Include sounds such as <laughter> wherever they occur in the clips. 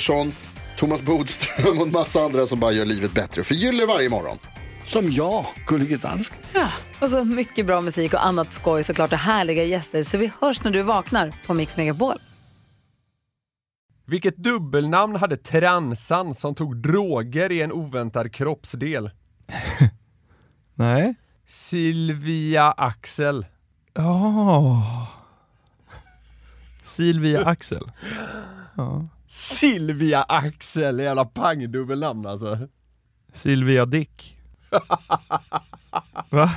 Pettersson, Thomas Bodström och en massa andra som bara gör livet bättre. Förgyller varje morgon. Som jag, Gullige Dansken. Och så mycket bra musik och annat skoj såklart och härliga gäster. Så vi hörs när du vaknar på Mix Megapol. Vilket dubbelnamn hade transan som tog droger i en oväntad kroppsdel? <laughs> Nej. Silvia Axel. Ja. Silvia Axel. Ja. Silvia Axel, jävla pangdubbelnamn alltså. Silvia Dick. Va?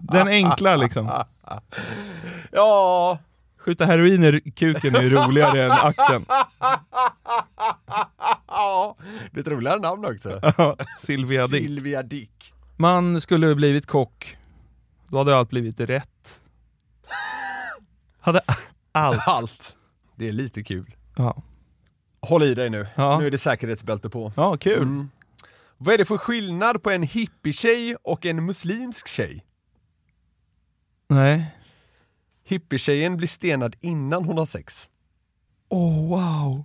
Den enkla liksom. Ja, Skjuta heroin i kuken är roligare än axeln. ja. Det är ett roligare namn också. Ja, Silvia Dick. Silvia Dick. Man skulle blivit kock. Då hade allt blivit rätt. Hade allt. Allt. Det är lite kul. Ja, Håll i dig nu. Ja. Nu är det säkerhetsbälte på. ja kul. Mm. Vad är det för skillnad på en hippietjej och en muslimsk tjej? Nej. Hippietjejen blir stenad innan hon har sex. Oh wow.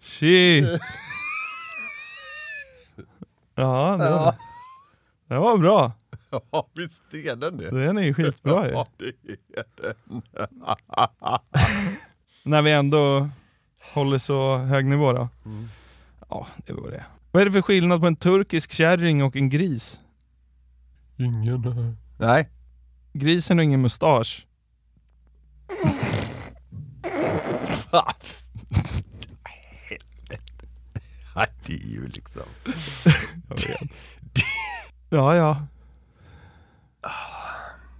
Shit. Ja, det var, det var bra. <laughs> Ja, visst är den det. Den är ju skitbra ju. <laughs> Ja, det är den. <laughs> När vi ändå håller så hög nivå då. Ja, det var det. Vad är det för skillnad på en turkisk kärring och en gris? Ingen Nej. Grisen har ingen mustasch. Ja, det är ju liksom... Ja, ja.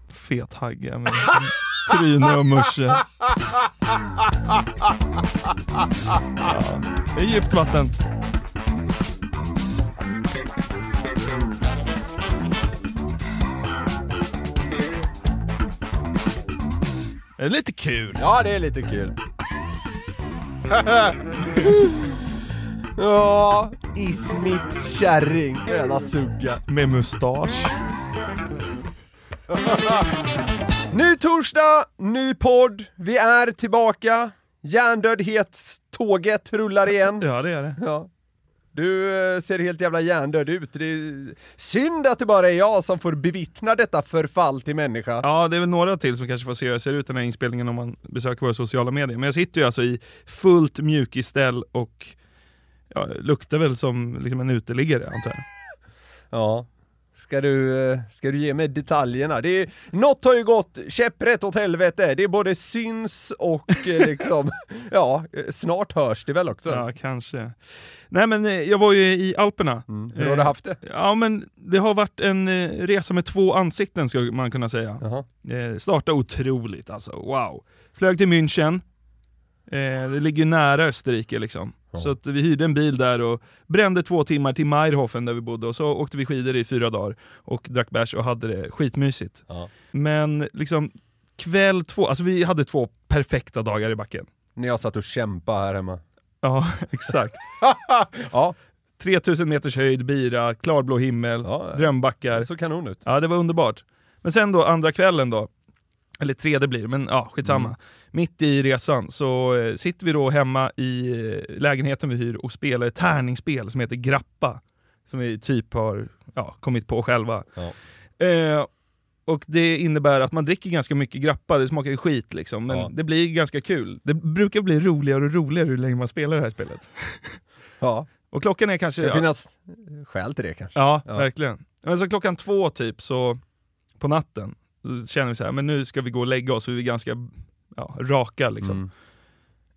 Fet hagga med tryne och musche. Ja, det är djupt vatten. Det är lite kul. Ja, det är lite kul. <laughs> ja, Ismits kärring. Jävla sugga. Med mustasch. <laughs> Ny torsdag, ny podd. Vi är tillbaka. Hjärndödhet, tåget rullar igen. Ja, det är det. Ja. Du eh, ser helt jävla hjärndöd ut. Det är synd att det bara är jag som får bevittna detta förfall till människa. Ja, det är väl några till som kanske får se hur jag ser ut den här inspelningen om man besöker våra sociala medier. Men jag sitter ju alltså i fullt mjukisställ och ja, luktar väl som liksom en uteliggare antar jag. Ja. Ska du, eh, ska du ge mig detaljerna? Det är, något har ju gått käpprätt åt helvete. Det är både syns och eh, <laughs> liksom, ja, eh, snart hörs det väl också. Ja, kanske. Nej men jag var ju i Alperna. Mm. Hur har du haft det? Ja men det har varit en resa med två ansikten skulle man kunna säga. Jaha. Eh, starta otroligt alltså, wow. Flög till München, eh, det ligger ju nära Österrike liksom. Så att vi hyrde en bil där och brände två timmar till Meierhofen där vi bodde och så åkte vi skidor i fyra dagar och drack bärs och hade det skitmysigt. Ja. Men liksom kväll två, alltså vi hade två perfekta dagar i backen. När jag satt och kämpade här hemma. Ja, <laughs> exakt. <laughs> Ja, 3000 meters höjd, bira, klarblå himmel, Ja, drömbackar. det såg kanon ut. Ja, det var underbart. Men sen då, andra kvällen då, eller tredje blir det, men ja, skitsamma. Mm. Mitt i resan så eh, sitter vi då hemma i eh, lägenheten vi hyr och spelar ett tärningsspel som heter Grappa. Som vi typ har ja, kommit på själva. Ja. Eh, och det innebär att man dricker ganska mycket grappa, det smakar ju skit liksom, men Ja. det blir ganska kul. Det brukar bli roligare och roligare ju längre man spelar det här spelet. <laughs> Ja. Och klockan är kanske... Det kan finnas skäl till det kanske. Ja, Ja. verkligen. Men så klockan två typ, så på natten, då känner vi så här, men nu ska vi gå och lägga oss, för vi är ganska ja, raka liksom.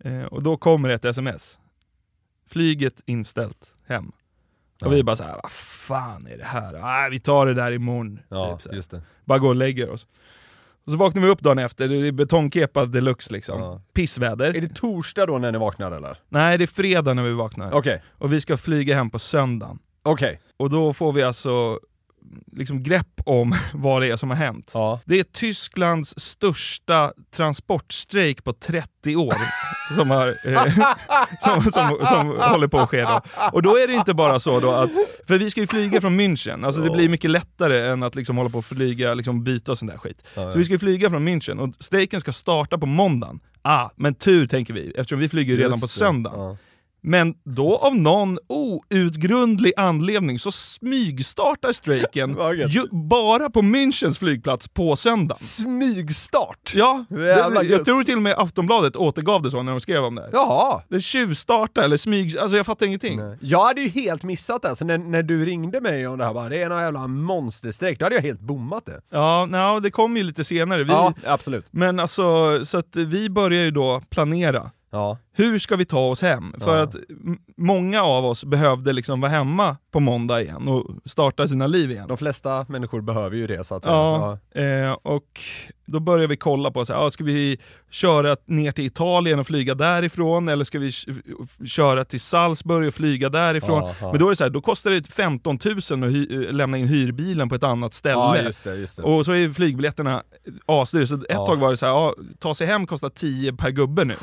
Mm. Eh, och då kommer ett sms. Flyget inställt hem. Ja. Och vi bara så här, vad fan är det här? Ah, vi tar det där imorgon. Ja, typ. Bara går och lägger oss. Och så vaknar vi upp dagen efter, det är betongkepa deluxe liksom. Ja. Pissväder. Är det torsdag då när ni vaknar eller? Nej, det är fredag när vi vaknar. Okej, Och vi ska flyga hem på söndagen. okej. Och då får vi alltså liksom grepp om <laughs> vad det är som har hänt. Ja. Det är Tysklands största transportstrejk på 30 år <laughs> som, har, eh, <laughs> som, som, som håller på att ske då. Och då är det inte bara så då att, för vi ska ju flyga från München, alltså det blir mycket lättare än att liksom hålla på och flyga, liksom byta och sån där skit. Ja, Så vi ska flyga från München och strejken ska starta på måndagen. Ah, men tur tänker vi, eftersom vi flyger ju redan Just på söndagen. Men då av någon outgrundlig anledning så smygstartar strejken <laughs> ju, bara på Münchens flygplats på söndagen. Smygstart! Ja, det, jag tror till och med Aftonbladet återgav det så när de skrev om det här. Jaha! Det tjuvstarta eller smyg... Alltså jag fattar ingenting. Nej. Jag hade ju helt missat det, så när, när du ringde mig om det här bara, det är någon jävla monsterstrejk, då hade jag helt bommat det. Ja, no, det kom ju lite senare. Vi, Ja, absolut. Men alltså, så att vi börjar ju då planera. Ja. Hur ska vi ta oss hem? För Ja. att många av oss behövde liksom vara hemma på måndag igen och starta sina liv igen. De flesta människor behöver ju det så att säga. Ja, eh, och då börjar vi kolla på, så här, ja, ska vi köra ner till Italien och flyga därifrån, eller ska vi köra till Salzburg och flyga därifrån? Ja, ja. Men då är det så här, då kostar det 15 000 att eh, lämna in hyrbilen på ett annat ställe. Ja, just det, just det. Och så är flygbiljetterna asdyra, så ett Ja. tag var det så här, ja, ta sig hem kostar 10 per gubbe nu.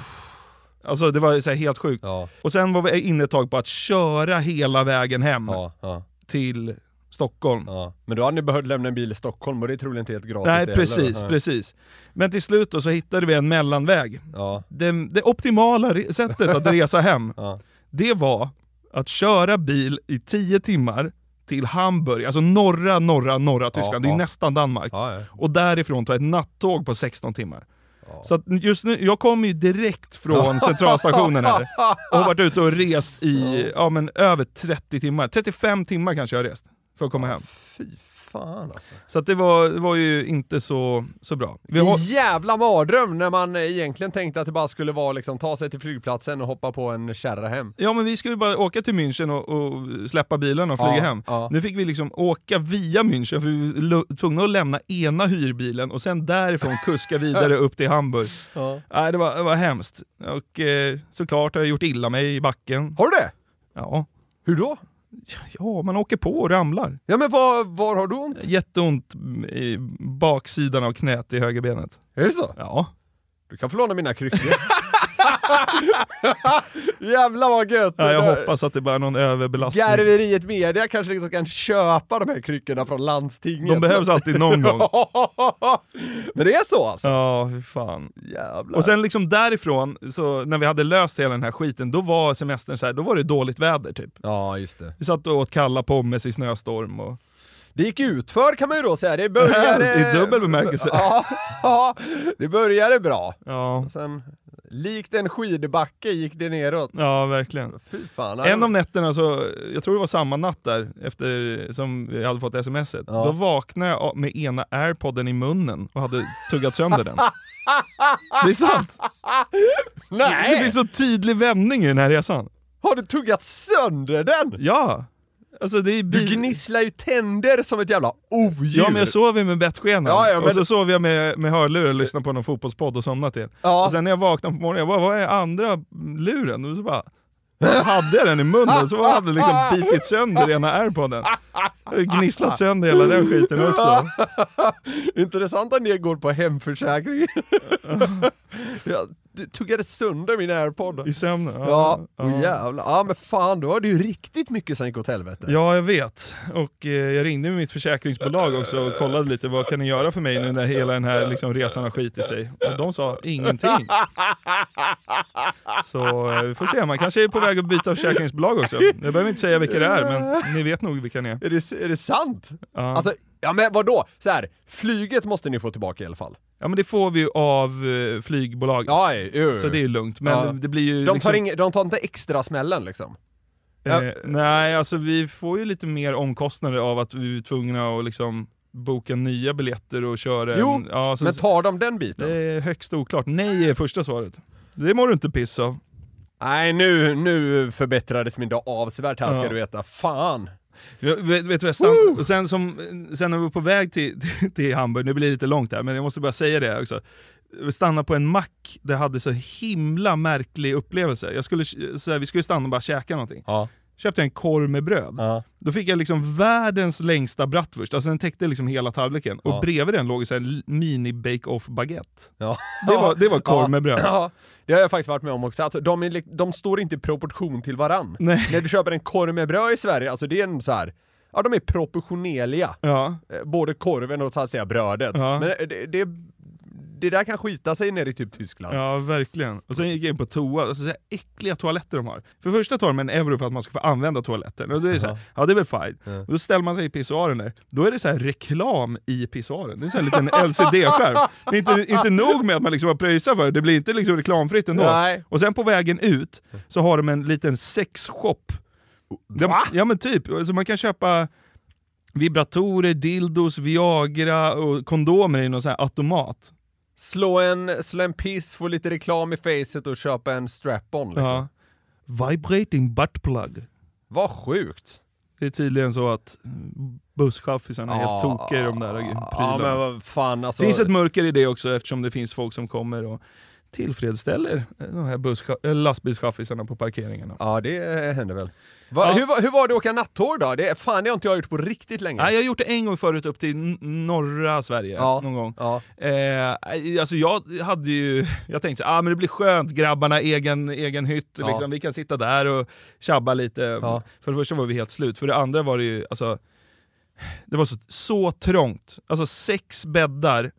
Alltså det var så helt sjukt. Ja, Och sen var vi inne ett tag på att köra hela vägen hem ja, ja, till Stockholm. Men då hade ni behövt lämna en bil i Stockholm och det är troligen inte helt gratis Nej det precis, heller. precis. Men till slut då så hittade vi en mellanväg. Det, det optimala sättet att <laughs> resa hem, det var att köra bil i 10 timmar till Hamburg, alltså norra, norra, norra Tyskland, det är nästan Danmark. Och därifrån ta ett nattåg på 16 timmar. Så att just nu, jag kommer ju direkt från centralstationen här. Och har varit ute och rest i ja, men över 30 timmar, 35 timmar kanske jag har rest för att komma hem. Fy fan alltså. Så att det, var, det var ju inte så, så bra. Vi har, jävla mardröm när man egentligen tänkte att det bara skulle vara liksom ta sig till flygplatsen och hoppa på en kärra hem. ja men vi skulle bara åka till München och, och släppa bilen och flyga Ja, hem. ja. Nu fick vi liksom åka via München för vi var tvungna att lämna ena hyrbilen och sen därifrån <laughs> kuska vidare upp till Hamburg. Ja. Nej, det, var, det var hemskt. Och eh, såklart har jag gjort illa mig i backen. Har du det? Ja. Hur då? Ja, man åker på och ramlar. Ja men var, var har du ont? Jätteont i baksidan av knät i högerbenet. Är det så? Ja. Du kan få låna mina kryckor. <laughs> Jävlar vad gött! ja jag hoppas att det bara är någon överbelastning. Garveriet Media kanske liksom kan köpa de här kryckorna från landstinget. De behövs alltid någon gång. <laughs> Men det är så alltså? Ja, fy fan. Jävlar. Och sen liksom därifrån, så när vi hade löst hela den här skiten, då var semestern så här, då var det dåligt väder typ. Ja, just det. Vi satt och åt kalla pommes i snöstorm och... Det gick utför kan man ju då säga. Det började... <laughs> I dubbel bemärkelse. <laughs> Ja, ja, det började bra. Ja, Sen, likt en skidbacke gick det neråt. ja verkligen. Fy fan. En av nätterna, så, jag tror det var samma natt där, efter som vi hade fått smset, Ja. då vaknade jag med ena airpodden i munnen och hade tuggat sönder den. <laughs> Det är sant! Det Nej! blir så tydlig vändning i den här resan. Har du tuggat sönder den? Ja! Alltså det är Du gnisslar ju tänder som ett jävla odjur. Ja men jag sov ju med bettskenan, Ja, ja, men- och så sov jag med, med hörlurar och lyssnade på någon fotbollspodd och somnade till. Ja. Och sen när jag vaknade på morgonen, jag bara, vad är andra luren? Och så bara, hade jag den i munnen, så hade jag liksom bitit sönder ena har Gnisslat sönder hela den skiten också. <laughs> Intressant att ni går på hemförsäkring. <laughs> ja, tuggade sönder min airpod. I sömnen? Ja, oh, jävlar. Ja men fan, då har du ju riktigt mycket sen gick åt helvete. Ja, jag vet. Och eh, jag ringde med mitt försäkringsbolag också och kollade lite, vad kan ni göra för mig nu när hela den här liksom, resan har skit i sig? Och de sa ingenting. Så eh, vi får se, man kanske är på väg att byta försäkringsbolag också. Jag behöver inte säga vilka det är, men ni vet nog vilka ni är. Är det, är det sant? Ja. Alltså, ja men vadå? Så här, flyget måste ni få tillbaka i alla fall. Ja men det får vi ju av eh, flygbolaget. Ja, Så det är lugnt, men Ja. det blir ju... De tar, liksom, ing, de tar inte extra smällen liksom? eh, nej, alltså vi får ju lite mer omkostnader av att vi är tvungna att liksom boka nya biljetter och köra Jo, en, ja, så, Men tar de den biten? Det är högst oklart. Nej är första svaret. Det mår du inte piss av. Nej nu, nu förbättrades min dag avsevärt här ska Ja. du veta. Fan! Jag, vet, vet du vad jag och sen, som, sen när vi var på väg till, till, <laughs> till Hamburg, nu blir det lite långt här, men jag måste bara säga det också. Vi stannade på en mack, det hade så himla märklig upplevelse. Jag skulle, så här, vi skulle stanna och bara käka någonting. Ja. Köpte en korv med bröd. Ja. Då fick jag liksom världens längsta bratwurst, alltså den täckte liksom hela tallriken. Och Ja. bredvid den låg en mini bake-off baguette. Ja. Det var, det var korv Ja. med bröd. Det har jag faktiskt varit med om också. Alltså, de, är, de står inte i proportion till varann. Nej. När du köper en korv med bröd i Sverige, alltså det är en så här. Ja, de är proportionerliga. Ja. Eh, Både korven och så att säga brödet. Ja. Men det, det, det där kan skita sig nere i typ Tyskland. Ja, verkligen. Och sen gick jag in på toa, alltså så här äckliga toaletter de har. För det första tar de en euro för att man ska få använda toaletten. Och det är så här, ja det är väl fine. Ja. Och då ställer man sig i pissoaren där, då är det så här reklam i pissoaren. Det är så här en liten LCD-skärm. Det är inte, inte nog med att man liksom har pröjsat för det, det blir inte liksom reklamfritt ändå. Nej. Och sen på vägen ut så har de en liten sexshop. De, ja men typ, alltså man kan köpa vibratorer, dildos, viagra och kondomer i någon sån här automat. Slå en, slå en piss, få lite reklam i facet och köpa en strap-on liksom. Ja. Vibrating butt plug. Vad sjukt! Det är tydligen så att busschaffisarna är helt Ja, tokiga i de där prylarna. Ja men vad fan alltså. Det finns ett mörker i det också eftersom det finns folk som kommer och tillfredsställer de här lastbilschaffisarna på parkeringarna. Ja det händer väl. Va, Ja. hur, var- hur var det att åka nattåg då? Det, fan det har inte jag gjort på riktigt länge. Nej, jag har gjort det en gång förut upp till norra Sverige, Ja. någon gång. Ja. Eh, alltså jag hade ju, jag tänkte så, ah, men det blir skönt, grabbarna, egen, egen hytt, Ja. liksom, vi kan sitta där och tjabba lite. Ja. För det första var vi helt slut, för det andra var det ju, alltså, det var så, så trångt. Alltså sex bäddar,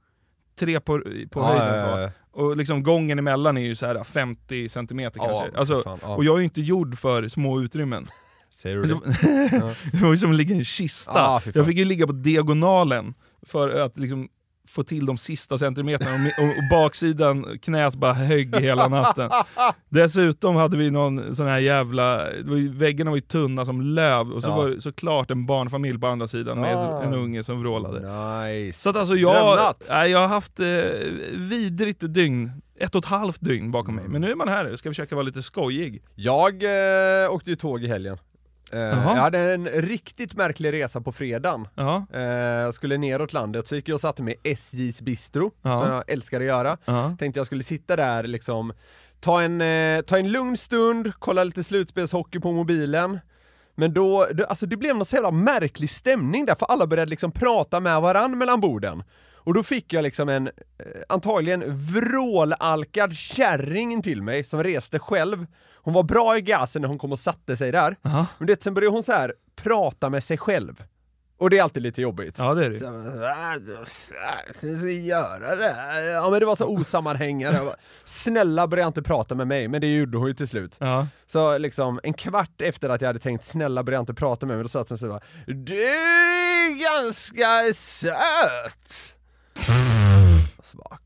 tre på, på höjden så. Och liksom gången emellan är ju så här 50 centimeter Ja, kanske. Alltså, fan, ja. Och jag är ju inte gjord för små utrymmen. <laughs> Säger du Det <laughs> det? var, ju som att ligga i en kista. Ah, jag fick ju ligga på diagonalen för att liksom få till de sista centimeterna och, och, baksidan, knät bara högg hela natten. Dessutom hade vi någon sån här jävla, väggarna var ju tunna som löv och så Ja. var det såklart en barnfamilj på andra sidan med Ah. en unge som vrålade. Nice. Så att alltså jag, nej, jag har haft eh, vidrigt dygn, ett och ett halvt dygn bakom Mm. mig. Men nu är man här, ska försöka vara lite skojig. Jag eh, åkte ju tåg i helgen. Eh, jag hade en riktigt märklig resa på fredagen. Eh, jag skulle neråt landet, så gick jag och satte mig i SJs bistro, Ja. som jag älskar att göra. ja. Tänkte jag skulle sitta där liksom, ta en, eh, ta en lugn stund, kolla lite slutspelshockey på mobilen. Men då, det, alltså det blev någon så jävla märklig stämning där, för alla började liksom prata med varann mellan borden. Och då fick jag liksom en, eh, antagligen vrålalkad kärring till mig som reste själv. Hon var bra i gasen när hon kom och satte sig där. Aha. Men det, sen började hon så här prata med sig själv. Och det är alltid lite jobbigt. ja det är det Så ju. jag bara, "Äh, ska göra det här?" Ja men det var så osammanhängande. Snälla börja inte prata med mig, men det gjorde hon ju till slut. Ja. Så liksom en kvart efter att jag hade tänkt snälla börja inte prata med mig, då satt hon så bara Du är ganska söt! Och så bara,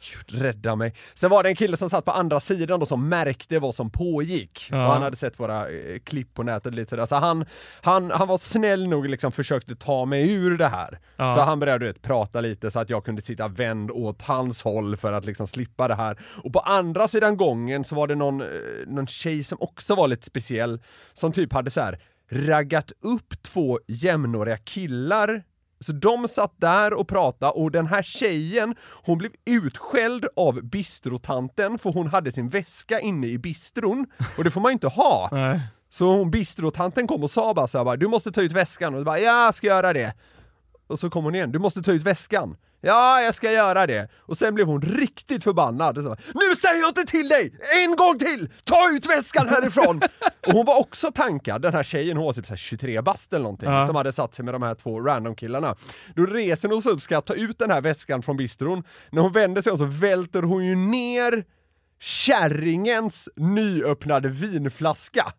gud, rädda mig. Sen var det en kille som satt på andra sidan då som märkte vad som pågick. Ja. Och han hade sett våra eh, klipp på nätet lite sådär. Så han, han, han var snäll nog liksom försökte ta mig ur det här. Ja. Så han började du vet, prata lite så att jag kunde sitta vänd åt hans håll för att liksom slippa det här. Och på andra sidan gången så var det någon, eh, någon tjej som också var lite speciell, som typ hade så här raggat upp två jämnåriga killar så de satt där och pratade och den här tjejen, hon blev utskälld av bistrotanten för hon hade sin väska inne i bistron och det får man ju inte ha. <laughs> Nej. Så hon bistrotanten kom och sa bara så här, du måste ta ut väskan och jag bara, ja jag ska göra det. Och så kom hon igen, du måste ta ut väskan. Ja, jag ska göra det. Och sen blev hon riktigt förbannad. Och så, nu säger jag inte till dig! En gång till! Ta ut väskan härifrån! och hon var också tankad, den här tjejen, hon var typ så här 23 bast eller någonting, Ja. som hade satt sig med de här två random killarna. Då reser hon sig upp, ska ta ut den här väskan från bistron. När hon vänder sig om så välter hon ju ner kärringens nyöppnade vinflaska.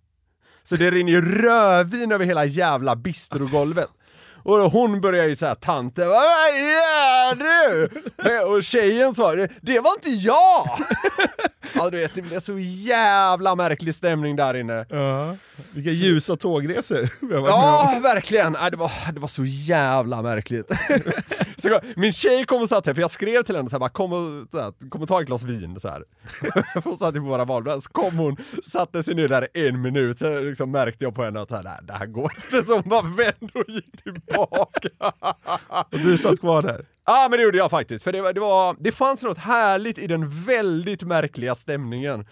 Så det rinner ju rödvin över hela jävla bistrogolvet. Och hon börjar ju säga tanten, vad gör du? <laughs> Och tjejen svarar, det var inte jag! <laughs> Ja du vet, det blev så jävla märklig stämning där inne. Ja. Vilka ljusa tågresor vi har med Ja, om. verkligen! Nej, det, var, det var så jävla märkligt. <laughs> så, min tjej kom och satt här, för jag skrev till henne så här, bara, kom, och, så här, kom och ta ett glas vin. Så här. <laughs> hon satt på våra valbrädor, så kom hon, satte sig ner där en minut, så liksom märkte jag på henne att så här, det här går inte. Så hon bara vände och gick tillbaka. <laughs> Och du satt kvar där. Ja men det gjorde jag faktiskt, för det, det, var, det fanns något härligt i den väldigt märkliga stämningen.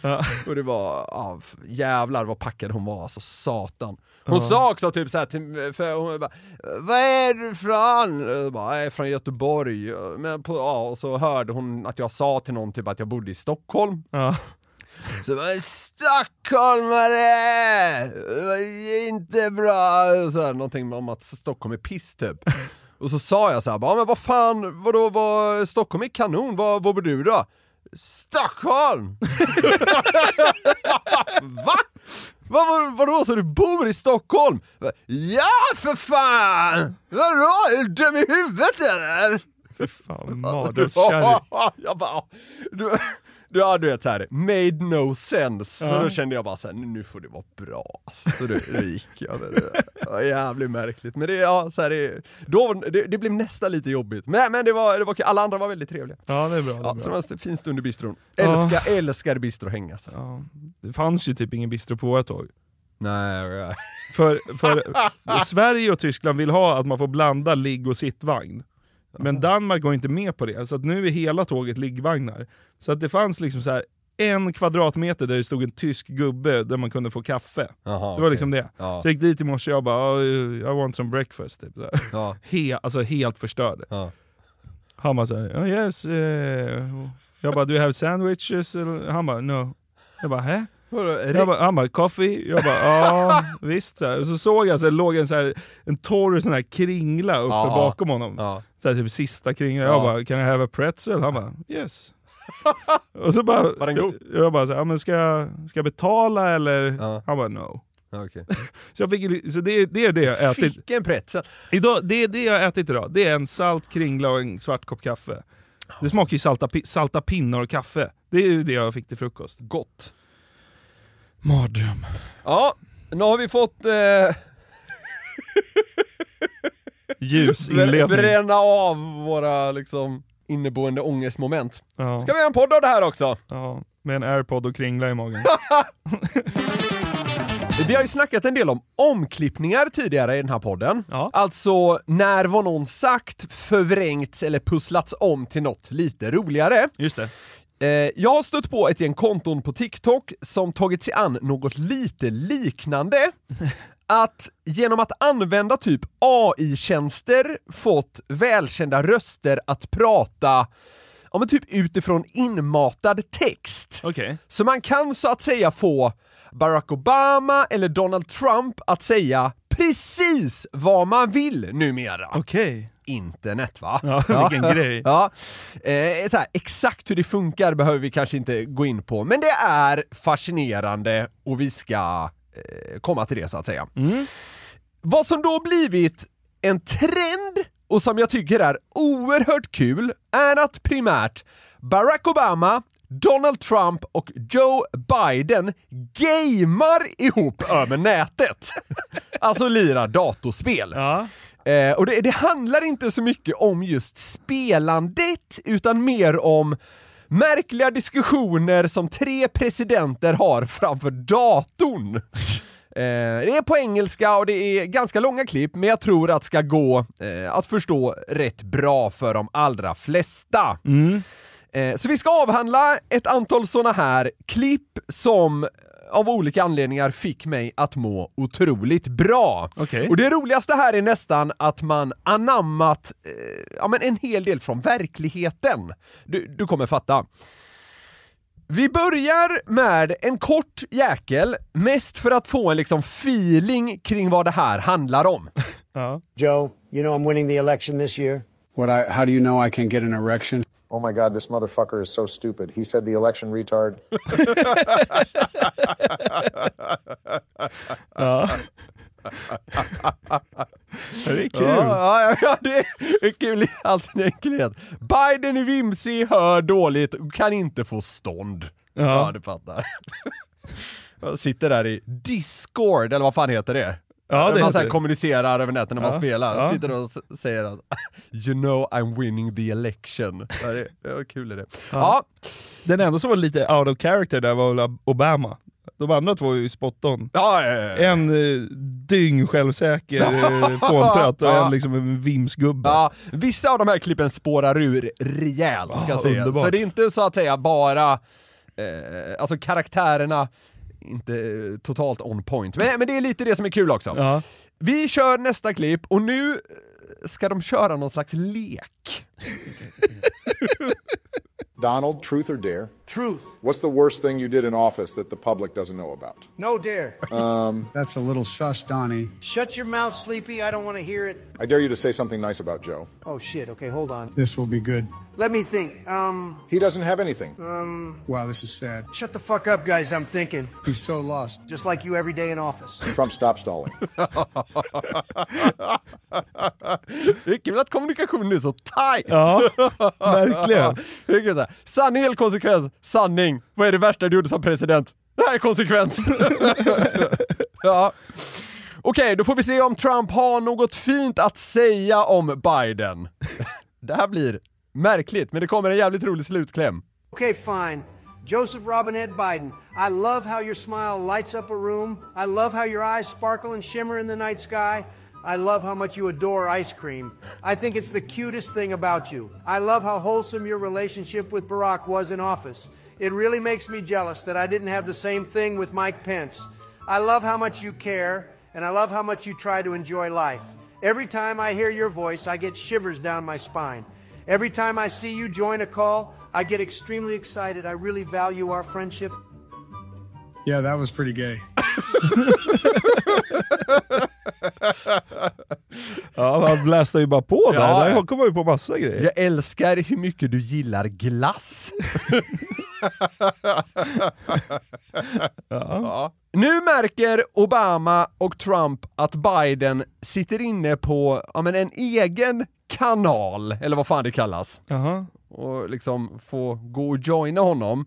Och det var, ja, jävlar vad packad hon var, alltså satan. Hon Ja. sa också typ såhär till för hon bara, Vad är du ifrån? Och jag bara, jag är från Göteborg. Men på, ja, och så hörde hon att jag sa till någon typ att jag bodde i Stockholm. Ja. Så bara, Stockholmare! Inte bra! Så här, någonting om att Stockholm är piss typ. <laughs> Och så sa jag så här, bara, men vad fan, vadå, vad, Stockholm är kanon, vad, vad bor du då? Stockholm! <laughs> Va? Vad, vad, vadå, så du bor i Stockholm? Ja för fan! Vadå, är du dum i huvudet eller? Fan, <laughs> mardrömskärring. <laughs> jag bara, du, ja, du vet såhär, made no sense. Så Ja. då kände jag bara såhär, nu får det vara bra. Alltså, så då, då gick jag. Det var jävligt märkligt. Men det, ja, så här, det, då, det, det blev nästan lite jobbigt. Men, men det var, det var alla andra var väldigt trevliga. Ja, det är bra. Det, är Ja, så det bra. var en fin stund i bistron. Ja. Älskar, älskar bistrohäng alltså. Ja. det fanns ju typ ingen bistro på vårt tåg. Nej, ja. För, för <laughs> Sverige och Tyskland vill ha att man får blanda ligg och sittvagn. Men Danmark går inte med på det, så att nu är hela tåget liggvagnar. Så att det fanns liksom så här en kvadratmeter där det stod en tysk gubbe där man kunde få kaffe. Jaha, det var okej. liksom det. Ja. Så jag gick dit i morse och jag bara "Oh, I want some breakfast. Typ, så. Ja. <laughs> He, alltså helt förstörd. Ja. Han bara såhär, oh, yes. eh." jag bara, do you have sandwiches? Han bara, no. Jag bara, hä? Jag bara, han bara, coffee? Jag bara, ja <laughs> visst. Så, här. så såg jag så här, låg en, så här, en torr sån här kringla uppe Ja. bakom honom. Ja. Så här, typ sista kringlan. Ja. Jag bara, can I have a pretzel? Han bara, yes. <laughs> och så bara, Var den god? jag bara, så här, men ska, jag, ska jag betala eller? Ja. Han bara, no. Okej. <laughs> Så, jag fick, så det, det är det jag ätit. Fick en pretzel. Idag, det är det jag ätit idag. Det är en salt kringla och en svart kopp kaffe. Det smakar ju salta, salta pinnar och kaffe. Det är ju det jag fick till frukost. Gott. Mardröm. Ja, nu har vi fått eh, Ljus inledning. bränna av våra liksom inneboende ångestmoment. Ja. Ska vi göra en podd av det här också? Ja, med en airpod och kringla i magen. <laughs> Vi har ju snackat en del om omklippningar tidigare i den här podden. Alltså, när var någon sagt, förvrängts eller pusslats om till något lite roligare? Just det. Eh, jag har stött på ett gäng konton på TikTok som tagit sig an något lite liknande. <laughs> Att genom att använda typ AI-tjänster fått välkända röster att prata ja, men typ utifrån inmatad text. Okej. Så man kan så att säga få Barack Obama eller Donald Trump att säga precis vad man vill numera. Okej. Internet va? Ja, vilken grej. Ja. Eh, så här, exakt hur det funkar behöver vi kanske inte gå in på, men det är fascinerande och vi ska eh, komma till det så att säga. Vad som då blivit en trend och som jag tycker är oerhört kul är att primärt Barack Obama, Donald Trump och Joe Biden gamar ihop över nätet. <laughs> alltså lirar datorspel. Eh, och det, det handlar inte så mycket om just spelandet, utan mer om märkliga diskussioner som tre presidenter har framför datorn. <laughs> Eh, det är på engelska och det är ganska långa klipp, men jag tror att ska gå eh, att förstå rätt bra för de allra flesta. Eh, så vi ska avhandla ett antal såna här klipp som av olika anledningar fick mig att må otroligt bra. Okej. Och det roligaste här är nästan att man anammat eh, ja, men en hel del från verkligheten. Du, du kommer fatta. Vi börjar med en kort jäkel, mest för att få en liksom feeling kring vad det här handlar om. <laughs> Joe, you know I'm winning the election this year. What I, how do you know I can get an erection? Oh my god, this motherfucker is so stupid. He said the election retard. <laughs> Ja. Det är kul. Ja, ja, ja, det är kul i all sin enkelhet. Biden är vimsig, hör dåligt, och kan inte få stånd. Ja, Ja. du fattar. <laughs> Jag sitter där i Discord, eller vad fan heter det? Ja, det man så här kommunicerar över nätet när man Ja, spelar. ja. Sitter och säger att <laughs> You know I'm winning the election. Ja, det, var kul är det. Ja, Den enda som var lite out of character där var väl Obama. De andra två är ju spot on. ja, ja, ja. En eh, dyng självsäker eh, <laughs> fåntratt och Ja. en liksom en vimsgubbe. Ja, vissa av de här klippen spårar ur rejält ska Ah, sägas. underbart. Så det är inte så att säga bara, eh, alltså karaktärerna, inte eh, totalt on point. Men, men det är lite det som är kul också. Ja. Vi kör nästa klipp och nu ska de köra någon slags lek. <laughs> Donald, truth or dare? Truth. What's the worst thing you did in office that the public doesn't know about? No dare. <laughs> That's a little sus, Donnie. Shut your mouth, Sleepy. I don't want to hear it. I dare you to say something nice about Joe. Oh shit. Okay, hold on. This will be good. Let me think. Um, He doesn't have anything. Wow, this is sad. shut the fuck up, guys. I'm thinking. He's so lost. Just like you every day in office. Trump, stop stalling. <laughs> Det är kul att kommunikationen är så tight. Ja, <laughs> verkligen. Sanning eller konsekvens? Sanning. Vad är det värsta du gjorde som president? Det här är konsekvent. <laughs> ja. Okej, då får vi se om Trump har något fint att säga om Biden. <laughs> Det här blir märkligt, men det kommer en jävligt rolig slutkläm. Okay, fine. Joseph Robinette Biden, I love how your smile lights up a room. I love how your eyes sparkle and shimmer in the night sky. I love how much you adore ice cream. I think it's the cutest thing about you. I love how wholesome your relationship with Barack was in office. It really makes me jealous that I didn't have the same thing with Mike Pence. I love how much you care, and I love how much you try to enjoy life. Every time I hear your voice, I get shivers down my spine. Every time I see you join a call, I get extremely excited. I really value our friendship. Yeah, that was pretty gay. <laughs> <laughs> Ja, han blästar ju bara på där. Ja, ja. Där kommer man ju på massa grejer. Jag älskar hur mycket du gillar glass. <laughs> ja. Nu märker Obama och Trump att Biden sitter inne på ja, men en egen kanal, eller vad fan det kallas, Jaha. och liksom få gå och joina honom.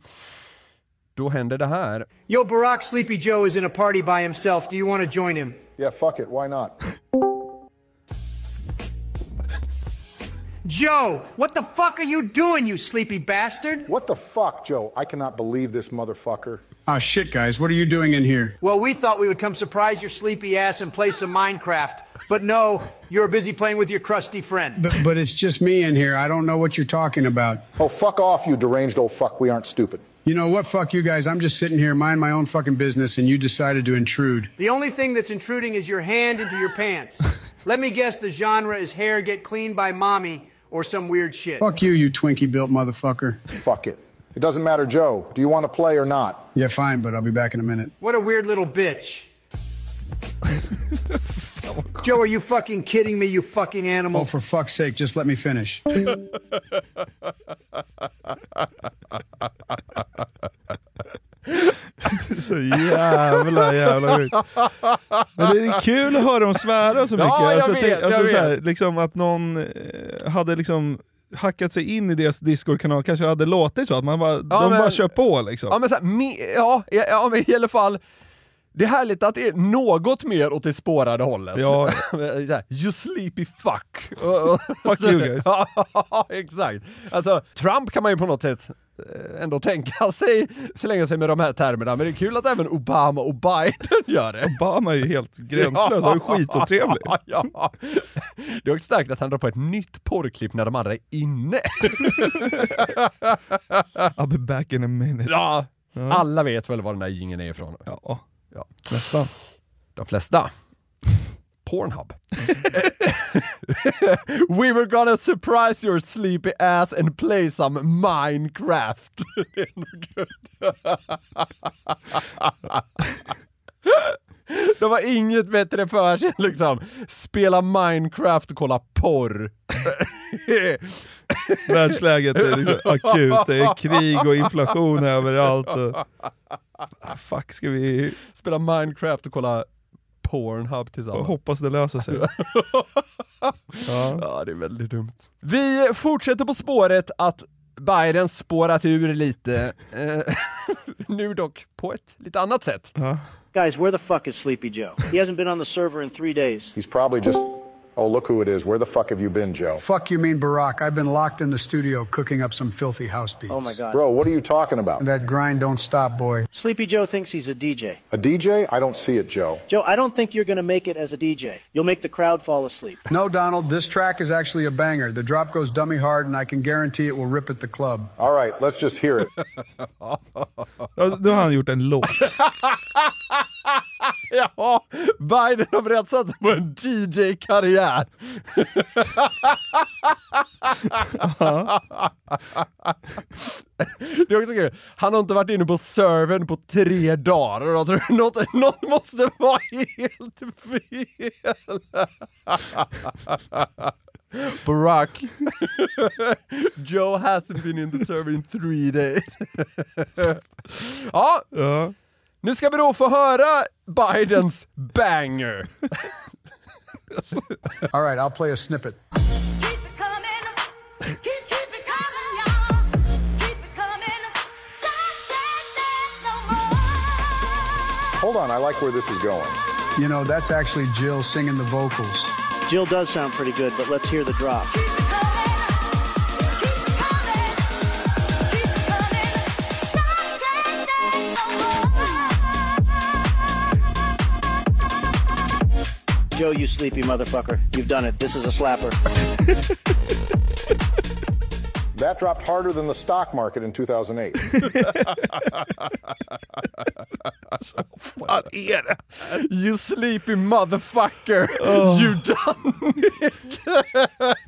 Då händer det här. Yo, Barack Sleepy Joe is in a party by himself. Do you want to join him? Yeah, fuck it. Why not? Joe, what the fuck are you doing, you sleepy bastard? What the fuck, Joe? I cannot believe this motherfucker. Oh shit, guys, what are you doing in here? Well, we thought we would come surprise your sleepy ass and play some Minecraft. But no, you're busy playing with your crusty friend. But, but it's just me in here. I don't know what you're talking about. Oh, fuck off, you deranged old fuck. We aren't stupid. You know what? Fuck you guys. I'm just sitting here, mind my own fucking business, and you decided to intrude. The only thing that's intruding is your hand into your pants. <laughs> Let me guess the genre is hair get cleaned by mommy or some weird shit. Fuck you, you Twinkie built motherfucker. Fuck it. It doesn't matter, Joe. Do you want to play or not? Yeah, fine, but I'll be back in a minute. What a weird little bitch. <laughs> Joe, are you fucking kidding me, you fucking animal? Oh, for fuck's sake, just let me finish. <laughs> Så jävla jävla sjukt. Men det är kul att höra dem svära så mycket. Ja, jag alltså, vet, tänk- jag alltså, så här, liksom att någon eh, hade liksom hackat sig in i deras Discord-kanal, kanske hade låtit så, att man bara, de men- bara kör på liksom. Ja men, så här, me, ja, ja, ja, men i alla fall, det är härligt att det är något mer åt det spårade hållet. Ja. <laughs> You sleepy fuck. <laughs> Fuck you guys. <laughs> Exakt. Alltså, Trump kan man ju på något sätt eh, ändå tänka sig slänga sig med de här termerna, men det är kul att även Obama och Biden gör det. Obama är ju helt gränslös, han är skitotrevlig. Ja. Det är också starkt att han drar på ett nytt porrklipp när de andra är inne. I'll be back in a minute. Ja, Alla vet väl var den där jingeln är ifrån? Ja, Ja. nästan. De flesta. Pornhub. <laughs> We were gonna surprise your sleepy ass and play some Minecraft. <laughs> Det är nog gött. <laughs> De har inget bättre för sig än liksom spela Minecraft och kolla porr. <laughs> Världsläget är liksom akut, det är krig och inflation överallt. Och... Ah, fuck, ska vi spela Minecraft och kolla Pornhub tillsammans. hoppas det löser sig. <laughs> Ja. ja, det är väldigt dumt. Vi fortsätter på spåret att Biden spårat ur lite. Eh, <laughs> nu dock på ett lite annat sätt. Guys, where the fuck is Sleepy Joe? He hasn't been on the server in three days. He's probably just. Oh, look who it is. Where the fuck have you been, Joe? Fuck you mean Barack. I've been locked in the studio cooking up some filthy house beats. Oh my god. Bro, what are you talking about? That grind don't stop, boy. Sleepy Joe thinks he's a DJ. A DJ? I don't see it, Joe. Joe, I don't think you're gonna make it as a DJ. You'll make the crowd fall asleep. No, Donald, this track is actually a banger. The drop goes dummy hard, and I can guarantee it will rip at the club. All right, let's just hear it. Ja, nu har han gjort en låt. <laughs> ja, Biden har börjat satsa på en DJ-karriär. <laughs> Det är också kul. Han har inte varit inne på servern på tre dagar och tror något, något måste vara helt fel. <laughs> Barack. Joe hasn't been in the server in three days. ja, Ja. Nu ska vi då få höra Bidens banger. All right, I'll play a snippet. Hold on, I like where this is going. You know, that's actually Jill singing the vocals. Jill does sound pretty good, but let's hear the drop. Joe, you sleepy motherfucker. You've done it. This is a slapper. <laughs> That dropped harder than the stock market in 2008. <laughs> Fan är det? You sleepy motherfucker, oh. you done it! <laughs>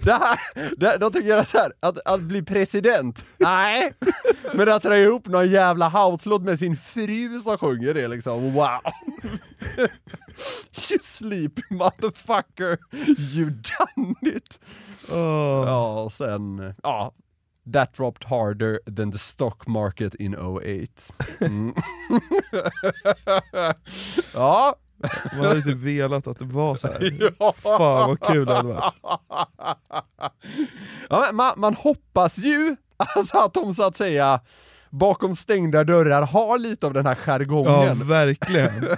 det här, det, de tycker jag så här, att, att bli president, nej. Men att dra ihop någon jävla house-låt med sin fru som sjunger det liksom, wow. you sleepy motherfucker, you done it! Ja, och sen, ja. That dropped harder than the stock market in 08. Mm. <laughs> ja. Man hade typ velat att det var så här. <laughs> Ja. Fan vad kul det hade varit. Ja, man, man hoppas ju <laughs> alltså att de så att säga bakom stängda dörrar har lite av den här jargongen. Ja, verkligen. <laughs>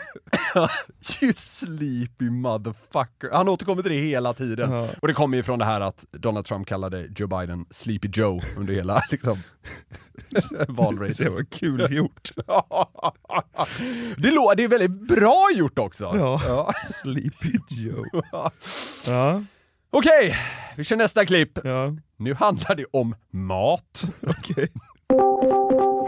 you sleepy motherfucker. Han återkommer till det hela tiden. Ja. Och det kommer ju från det här att Donald Trump kallade Joe Biden Sleepy Joe under hela <laughs> liksom, <laughs> valracet. Det var kul gjort. det, lå- det är väldigt bra gjort också. Ja. Sleepy Joe. Ja. Okej, vi kör nästa klipp. Ja. Nu handlar det om mat. Okej.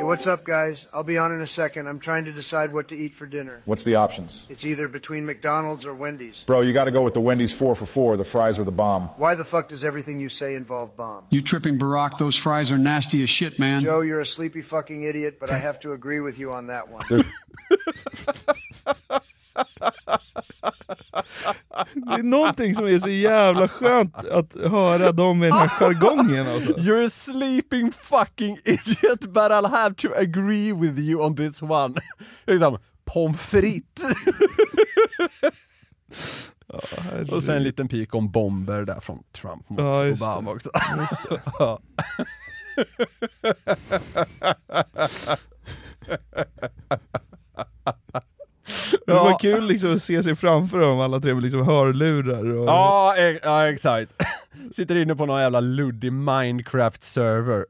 Hey, what's up, guys? I'll be on in a second. I'm trying to decide what to eat for dinner. What's the options? It's either between McDonald's or Wendy's. Bro, you got to go with the Wendy's 4 for 4. The fries are the bomb. Why the fuck does everything you say involve bomb? You tripping, Barack? Those fries are nasty as shit, man. Joe, you're a sleepy fucking idiot, but I have to agree with you on that one. <laughs> Det är någonting som är så jävla skönt att höra dem med den här jargongen alltså. You're a sleeping fucking idiot but I'll have to agree with you on this one. <laughs> liksom, pommes frites. <laughs> Och sen en liten pik om bomber där från Trump mot Ja, Obama också. <laughs> Ja. Det var kul liksom att se sig framför dem alla tre med liksom hörlurar och... Ja, e- ja, exakt. <laughs> Sitter inne på någon jävla luddig Minecraft-server.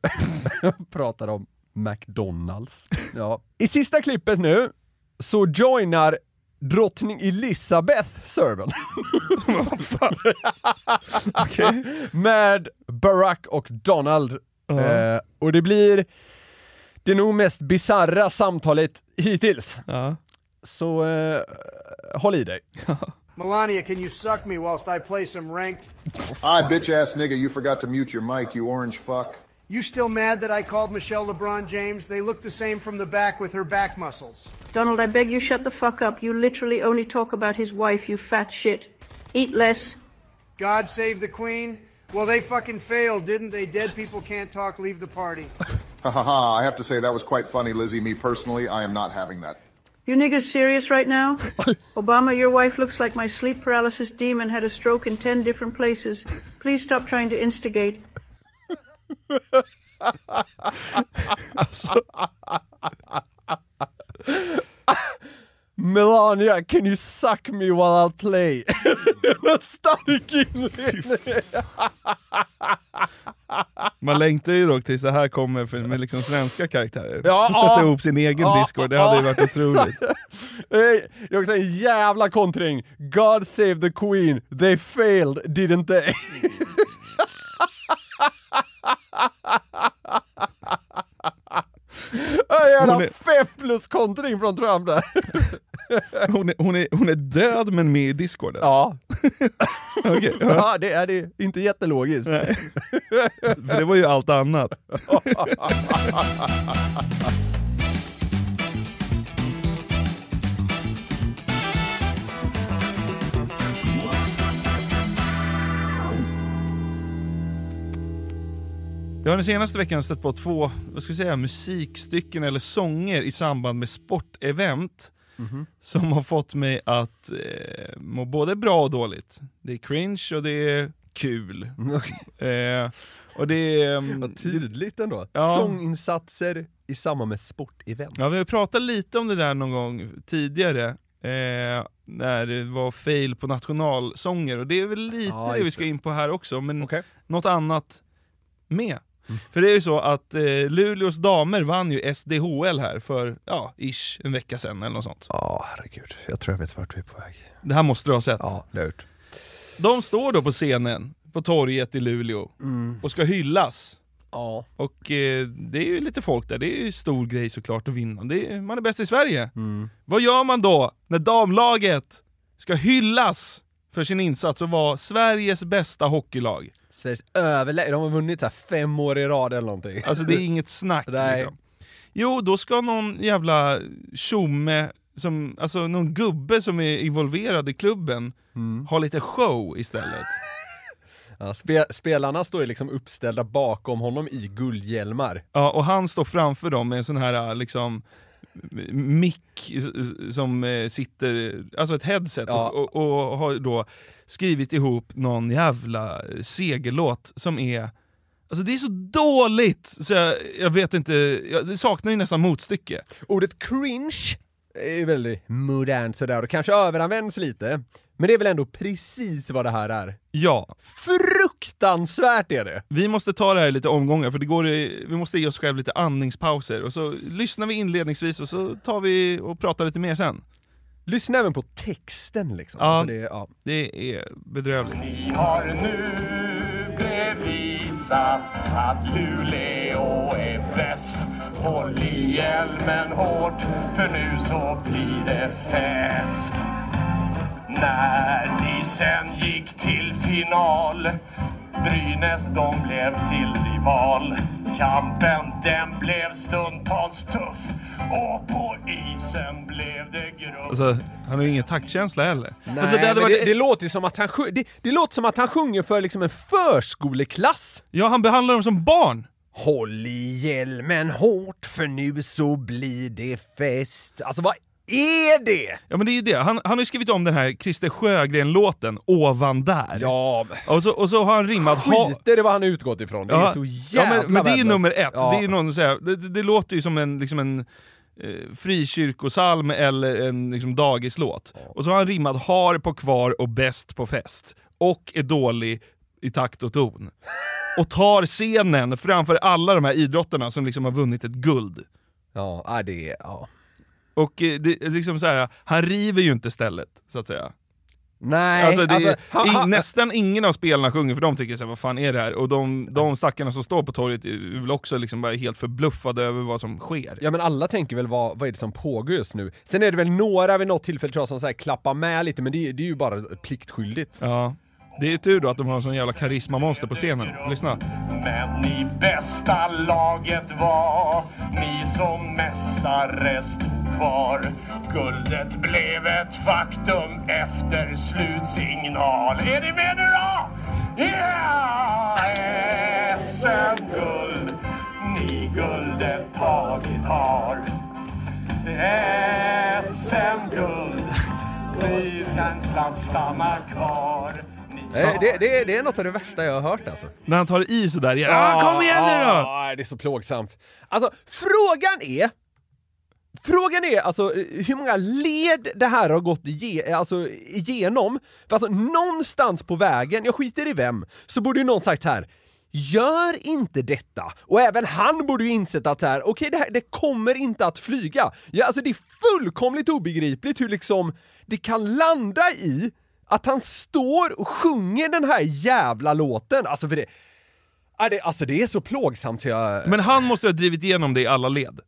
<laughs> Pratar om McDonalds. Ja. I sista klippet nu så joinar drottning Elizabeth servern. <laughs> Med Barack och Donald. Ja. Eh, och det blir det nog mest bizarra samtalet hittills. Ja. Så eh, håll i dig. Melania, can you suck me whilst I play some ranked? I bitch ass nigga, you forgot to mute your mic, you orange fuck. You still mad that I called Michelle LeBron James? They look the same from the back with her back muscles. Donald, I beg you shut the fuck up. You literally only talk about his wife, you fat shit. Eat less. God save the queen? Well, they fucking failed, didn't they? Dead people can't talk, leave the party. Ha ha ha, I have to say that was quite funny, Lizzie. Me personally, I am not having that. You niggas serious right now? <laughs> Obama, your wife looks like my sleep paralysis demon had a stroke in 10 different places. Please stop trying to instigate. Melania, can you suck me while I play? En stark inledning. Man längtar ju dock tills det här kommer för, med liksom svenska karaktärer. Ja, Sätta ihop sin egen Ja, Discord, det hade ju varit otroligt. <laughs> Det är också en jävla kontring. God save the Queen, they failed, didn't they? <laughs> En jävla är- fem plus kontring från Trump där. <laughs> Hon är, hon, är, hon är död men med i Discorden? Ja. <laughs> Okej, ja. Ja, det är det inte jättelogiskt. Nej. <laughs> För det var ju allt annat. Jag har den senaste veckan stött på två vad ska vi säga, musikstycken eller sånger i samband med sportevent som har fått mig att eh, må både bra och dåligt. Det är cringe och det är kul. Eh, och det är... mm, Vad tydligt ändå. Ja. Sånginsatser i samband med sportevent. Ja, vi har pratat lite om det där någon gång tidigare, eh, när det var fail på nationalsånger, och det är väl lite Ja, det vi ska in på här också, men Okej. något annat med. Mm. För det är ju så att eh, Luleås damer vann ju SDHL här för, ja, ish, en vecka sedan eller något sånt. Ja, herregud. Jag tror jag vet vart vi är på väg. Det här måste du ha sett. Ja, det har jag gjort. De står då på scenen, på torget i Luleå, Mm. och ska hyllas. Ja. Och eh, det är ju lite folk där, det är ju stor grej såklart att vinna. Är, man är bäst i Sverige. Mm. Vad gör man då när damlaget ska hyllas för sin insats och vara Sveriges bästa hockeylag? Sveriges överläge, de har vunnit så här fem år i rad eller någonting. Alltså det är inget snack <laughs> liksom. Jo, då ska någon jävla tjomme, som, alltså någon gubbe som är involverad i klubben, Mm. ha lite show istället. <laughs> Ja, spe, spelarna står ju liksom uppställda bakom honom i guldhjälmar. Ja, och han står framför dem med en sån här liksom mick som eh, sitter, alltså ett headset, Ja. och, och, och har då skrivit ihop någon jävla segerlåt som är Alltså det är så dåligt, så jag, jag vet inte, jag, det saknar ju nästan motstycke. Ordet cringe är väldigt modernt sådär och kanske överanvänds lite. Men det är väl ändå precis vad det här är. Ja. Fruktansvärt är det! Vi måste ta det här i lite omgångar, för det går i, vi måste ge oss själva lite andningspauser, och så lyssnar vi inledningsvis och så tar vi och pratar lite mer sen. Lyssna även på texten liksom. Ja, Alltså det, ja. det är bedrövligt. Vi har nu bevisat att Luleå är bäst. Håll i hjälmen hårt, för nu så blir det fest. När ni sen gick till final Brynäs de blev till rival Kampen den blev stundtals tuff Och på isen blev det gruff Alltså, han har ju ingen taktkänsla heller. Nej, alltså, men det, det låter ju som att han, det, det låter som att han sjunger för liksom en förskoleklass. Ja, han behandlar dem som barn. Håll i hjälmen hårt för nu så blir det fest. Alltså vad är det? Ja men det är ju det, han, han har ju skrivit om den här Christer Sjögren-låten Ovan där. Ja. Och så, och så har han rimmat... ha- Skit i det vad han utgått ifrån. Det är så jävla ja, men, men det är ju nummer ett, Ja. det, är någon, så här, det, det, det låter ju som en, liksom en eh, frikyrkosalm eller en liksom, dagislåt. Och så har han rimmat har på kvar och bäst på fest. Och är dålig i takt och ton. Och tar scenen framför alla de här idrottarna som liksom har vunnit ett guld. Ja, ja, det är... Ja. Och eh, det, är liksom så här, han river ju inte stället, så att säga. Nej, Alltså, det, alltså, i- han- nästan ingen av spelarna sjunger för de tycker så här, vad fan är det här? Och de, de stackarna som står på torget är väl också liksom bara helt förbluffade över vad som sker. Ja men alla tänker väl vad, vad är det som pågår just nu? Sen är det väl några vid något tillfälle tror jag som så här klappar med lite men det, är- det är ju bara pliktskyldigt. Ja. Det är tur då att de har en sån jävla karismamonster på scenen. Lyssna. Men i bästa laget var ni som mästare stod kvar. Guldet blev ett faktum efter slutsignal. Är ni med nu då? Ja! SM-guld, ni guldet tagit har. SM-guld, ni kan stannar kvar. Det, det, det är något av det värsta jag har hört alltså. När han tar i sådär, ja, kom igen nu då! Ja, det är så plågsamt. Alltså, frågan är... Frågan är alltså hur många led det här har gått ige, alltså, igenom. För alltså någonstans på vägen, jag skiter i vem, så borde ju någon sagt här Gör inte detta! Och även han borde ju insett att så här, okej det här det kommer inte att flyga. Ja, alltså det är fullkomligt obegripligt hur liksom det kan landa i att han står och sjunger den här jävla låten. Alltså för det, alltså det är så plågsamt så jag... Men han måste ha drivit igenom det i alla led.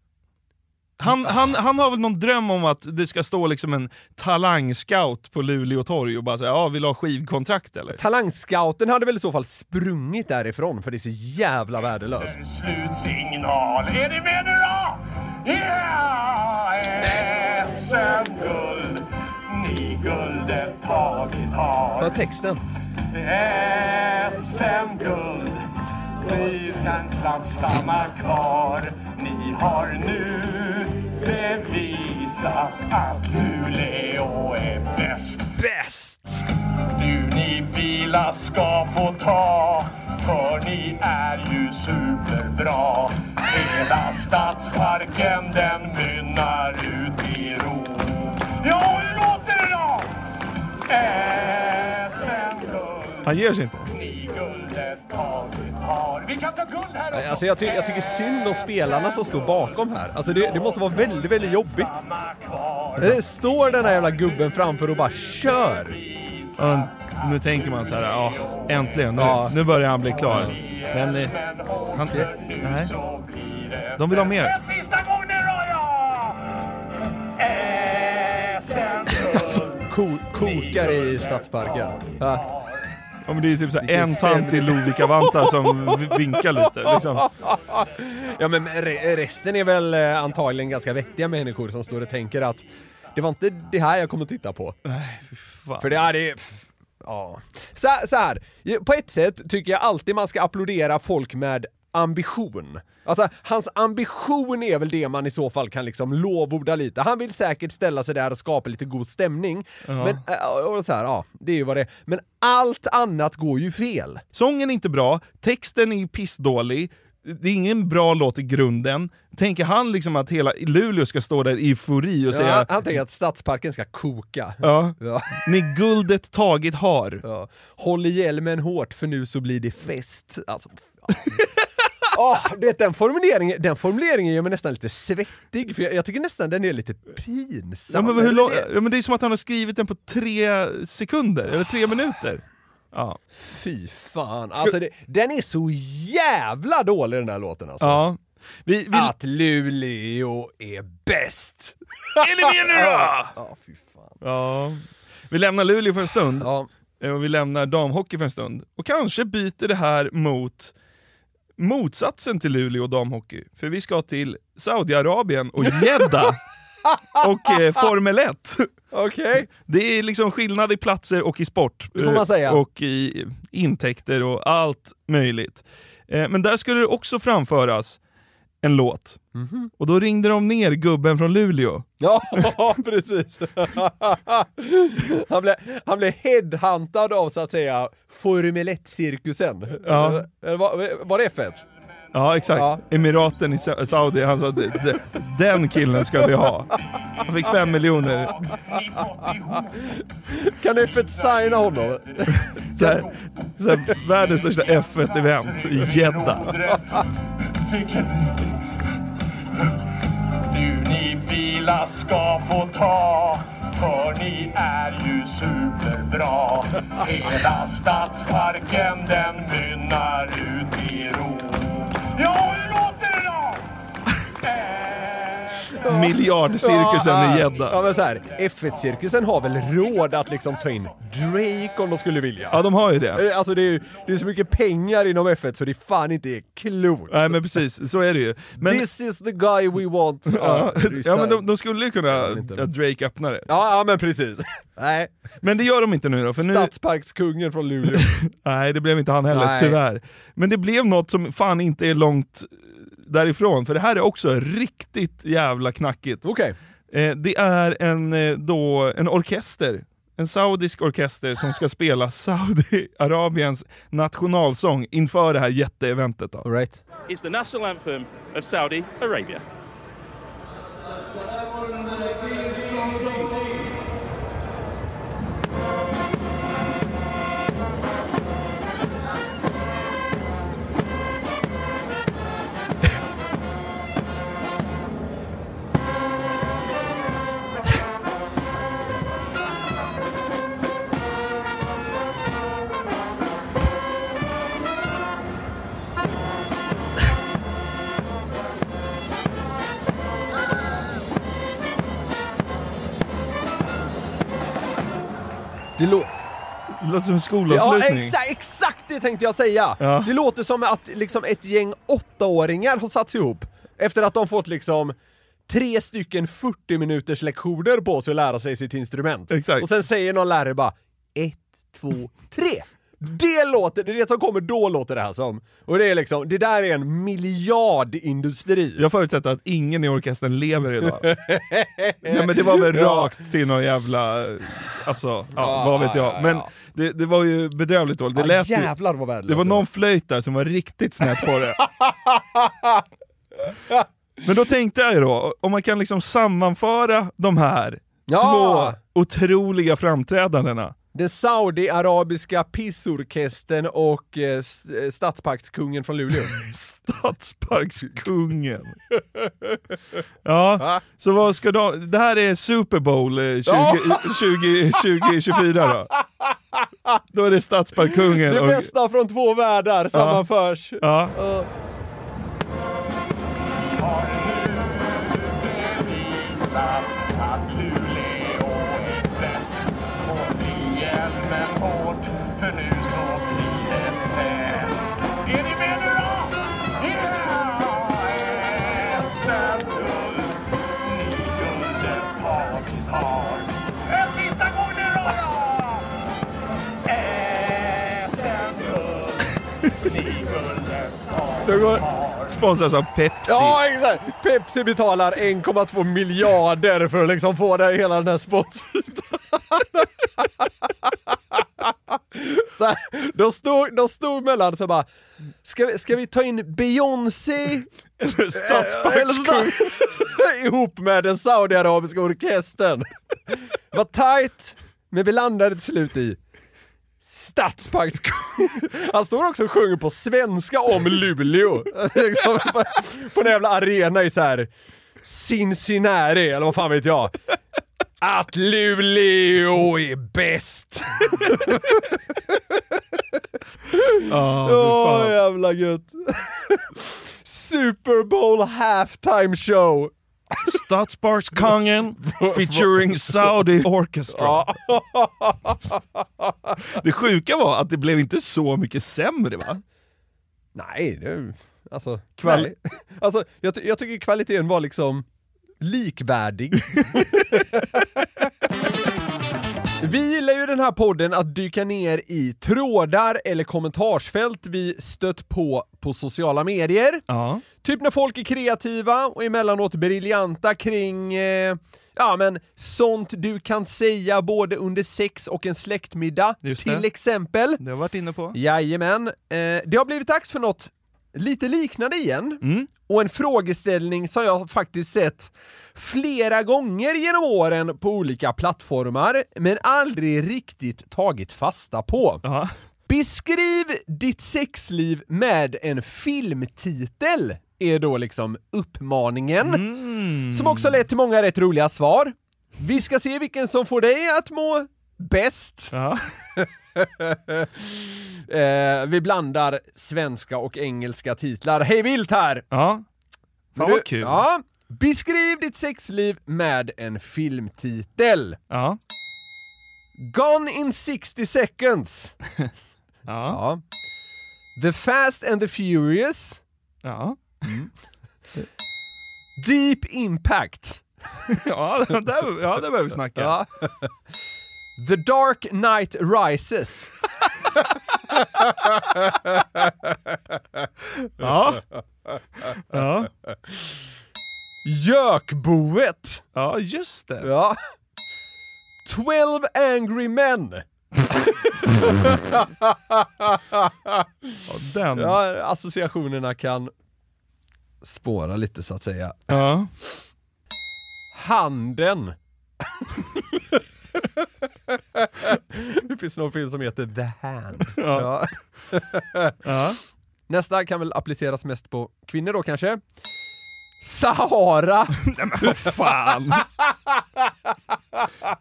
Han, han, han har väl någon dröm om att det ska stå liksom en talangscout på Luleå torg och bara säga ja, vill ha skivkontrakt eller? Talangscouten hade väl i så fall sprungit därifrån för det är så jävla värdelöst. Slutsignal. Är ni med nu då? Ja! SM-guld, ni guldet tagit har. Hör texten. SM-guld, ni känslan stannar kvar. Ni har nu bevisat att Luleå är bäst. Bäst! Du ni vila ska få ta, för ni är ju superbra. Hela stadsparken den mynnar ut i ro. Ja, hur låter det då? Han ger sig inte. Alltså jag, ty jag tycker synd om spelarna som står bakom här. Alltså det, det måste vara väldigt, väldigt jobbigt. Det står den här jävla gubben framför och bara kör! Ja, nu tänker man så här, ja äntligen, nu, Ja. nu börjar han bli klar. Men eh, han... Nej. De vill ha mer. Kokar i stadsparken. Ja. Ja, men det är typ så här, Vilken en tant i Lovikka-vantar som vinkar lite. Liksom. Ja men re resten är väl eh, antagligen ganska vettiga människor som står och tänker att det var inte det här jag kommer att titta på. Nej, fy fan. För det är det... f- Ja. Så, så här, på ett sätt tycker jag alltid man ska applådera folk med ambition. Alltså, hans ambition är väl det man i så fall kan liksom lovorda lite. Han vill säkert ställa sig där och skapa lite god stämning. Ja. Men, äh, och så här, ja, det är ju vad det är. Men allt annat går ju fel. Sången är inte bra, texten är pissdålig, det är ingen bra låt i grunden. Tänker han liksom att hela Luleå ska stå där i eufori och Ja, säga han, han tänker att stadsparken ska koka. Ja. Ja. Ni guldet tagit har. Ja. Håll i hjälmen hårt för nu så blir det fest. Alltså, ja. <laughs> Åh, <laughs> du vet, den, formuleringen, den formuleringen gör mig nästan lite svettig, för jag, jag tycker nästan den är lite pinsam. Ja, men, hur lång, det- ja, men det är som att han har skrivit den på tre sekunder, eller tre minuter. Ja. Fy fan, alltså det, den är så jävla dålig den här låten alltså. ja. Vi, vi, Att Luleå är bäst! <laughs> Är ni med nu då? Ja, fy fan. Ja. Vi lämnar Luleå för en stund, Ja. eh, och vi lämnar damhockey för en stund. Och kanske byter det här mot motsatsen till Luleå damhockey. För vi ska till Saudiarabien och Jeddah <laughs> och eh, Formel 1. Okej. Det är liksom skillnad i platser och i sport. Eh. Och i intäkter och allt möjligt. Eh, Men där skulle det också framföras en låt. Mhm. Och då ringde de ner gubben från Luleå. Ja, <laughs> precis. han, blev, han blev headhuntad av så att säga Formel 1-cirkusen. Ja. Var, var det F1? Ja, exakt. Ja. Emiraten i Sa- Saudi, han sa "D- d- den killen ska vi ha. Han fick fem miljoner. Kan F1 signa honom? Så här, så här, världens största F1-event i Jeddah. Vilket... Du ni vila ska få ta, för ni är ju superbra. Hela stadsparken den mynnar ut i ro. Ja, hur? Miljardcirkusen i gädda. Ja men så här, F1-cirkusen har väl råd att liksom ta in Drake om de skulle vilja? Ja, de har ju det. Alltså det är, ju- det är så mycket pengar inom F1 så det fan inte är klokt. Nej men precis, så är det ju. Men, This is the guy we want. ja, ja men de, de skulle ju kunna, att Drake öppna det. Ja, ja men precis. <laughs> Nej. Men det gör de inte nu då, för nu... Stadsparkskungen från Luleå. <laughs> Nej, det blev inte han heller, Nej. tyvärr. Men det blev något som fan inte är långt därifrån, för det här är också riktigt jävla knackigt. Okej. Eh, det är en, eh, då, en orkester, en saudisk orkester som ska spela Saudiarabiens nationalsång inför det här jätteeventet. Då. right. is the national anthem of Saudi Arabia. Det, lå- Det låter som en ja, skolavslutning. exakt, exakt det tänkte jag säga! Ja. Det låter som att liksom ett gäng åttaåringar har satts ihop efter att de fått liksom tre stycken 40 minuters lektioner på sig att lära sig sitt instrument. Exakt. Och sen säger någon lärare bara ett, två, tre! Det låter, det är det som kommer då låter det här som. Och det är liksom, det där är en miljardindustri. Jag förutsätter att ingen i orkestern lever idag. <laughs> Nej men det var väl Ja. rakt till någon jävla, alltså, ja, vad vet jag. Men det, det var ju bedrövligt dåligt. Det, Ja, lät jävlar vad värdelöst det var någon flöjt där som var riktigt snett på det. <laughs> Men då tänkte jag ju då, om man kan liksom sammanföra de här Ja. två otroliga framträdandena. Den Saudi-arabiska pissorkestern och eh, s- eh, stadsparkskungen från Luleå. <laughs> Stadsparkskungen. <laughs> Ja, så vad ska de, det här är Super Bowl eh, 20, Ja. 20, 2024 då? <laughs> Då är det Stadsparkkungen Det och... bästa från två världar sammanförs. Ja. Ja. bevisat tar. Sponsras av Pepsi. Ja, exakt! Pepsi betalar 1,2 miljarder för att liksom få det, hela den här sponsorn. Så här, de, stod, de stod mellan så bara, ska vi, ska vi ta in Beyoncé? Eller Stadsparkskungen. Eller <laughs> ihop med den saudiarabiska orkestern. Vad tight, men vi landade till slut i Stadsparkskungen. Han står också och sjunger på svenska om Luleå. <laughs> liksom, på, på en jävla arena i så här Cincinnati, eller vad fan vet jag. Att Luleå är bäst! <laughs> Åh, fan. jävla gött. Super Bowl halftime show. Stadsparkskungen <laughs> featuring Saudi <laughs> Orchestra. <laughs> Det sjuka var att det blev inte så mycket sämre va? Nej, det, alltså, kvali- Nej. alltså jag, ty- jag tycker kvaliteten var liksom likvärdig. Vi gillar ju den här podden att dyka ner i trådar eller kommentarsfält vi stött på på sociala medier. Ja. Typ när folk är kreativa och emellanåt briljanta kring eh, Ja men sånt du kan säga både under sex och en släktmiddag, Just till det. exempel. Det har jag varit inne på. Jajamän. Eh, det har blivit dags för något lite liknande igen. Mm. Och en frågeställning som jag faktiskt sett flera gånger genom åren på olika plattformar, men aldrig riktigt tagit fasta på. Ja. Beskriv ditt sexliv med en filmtitel, är då liksom uppmaningen. Mm. Som också lett till många rätt roliga svar. Vi ska se vilken som får dig att må bäst. Ja. <laughs> <laughs> eh, vi blandar svenska och engelska titlar. Hej vilt här! Ja. Fan vad kul. Ja. Beskriv ditt sexliv med en filmtitel. Ja. Gone in 60 seconds. <laughs> Ja. The Fast and the Furious. Ja. Deep Impact. <laughs> Ja, där, ja, där börjar vi snacka. Ja. The Dark Knight Rises. <laughs> Ja. Ja. Gökboet. Ja, just det. Ja. 12 Angry Men. den. Ja, associationerna kan spåra lite så att säga. Ja. Handen. <laughs> det finns någon film som heter The Hand. Ja. <laughs> Ja. Nästa kan väl appliceras mest på kvinnor då kanske. Sahara! <laughs> Nej men vad fan!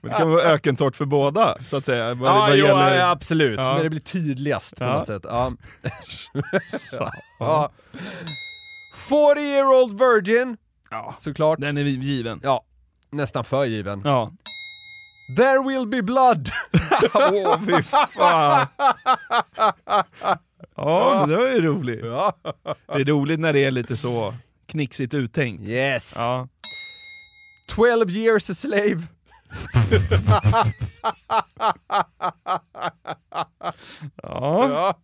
Men det kan vara ökentorrt för båda, så att säga. Vad, Ja, vad jo, gäller- ja, absolut, Ja. men det blir tydligast på något sätt. Ja. Ja. 40 year old virgin, Ja. såklart. Den är given. Ja, nästan för given. Ja. There will be blood! <laughs> Åh, fy fan. Ja, det var ju roligt. Det är roligt när det är lite så knixigt uttänkt. Yes! Ja. 12 years a slave. <laughs> Ja.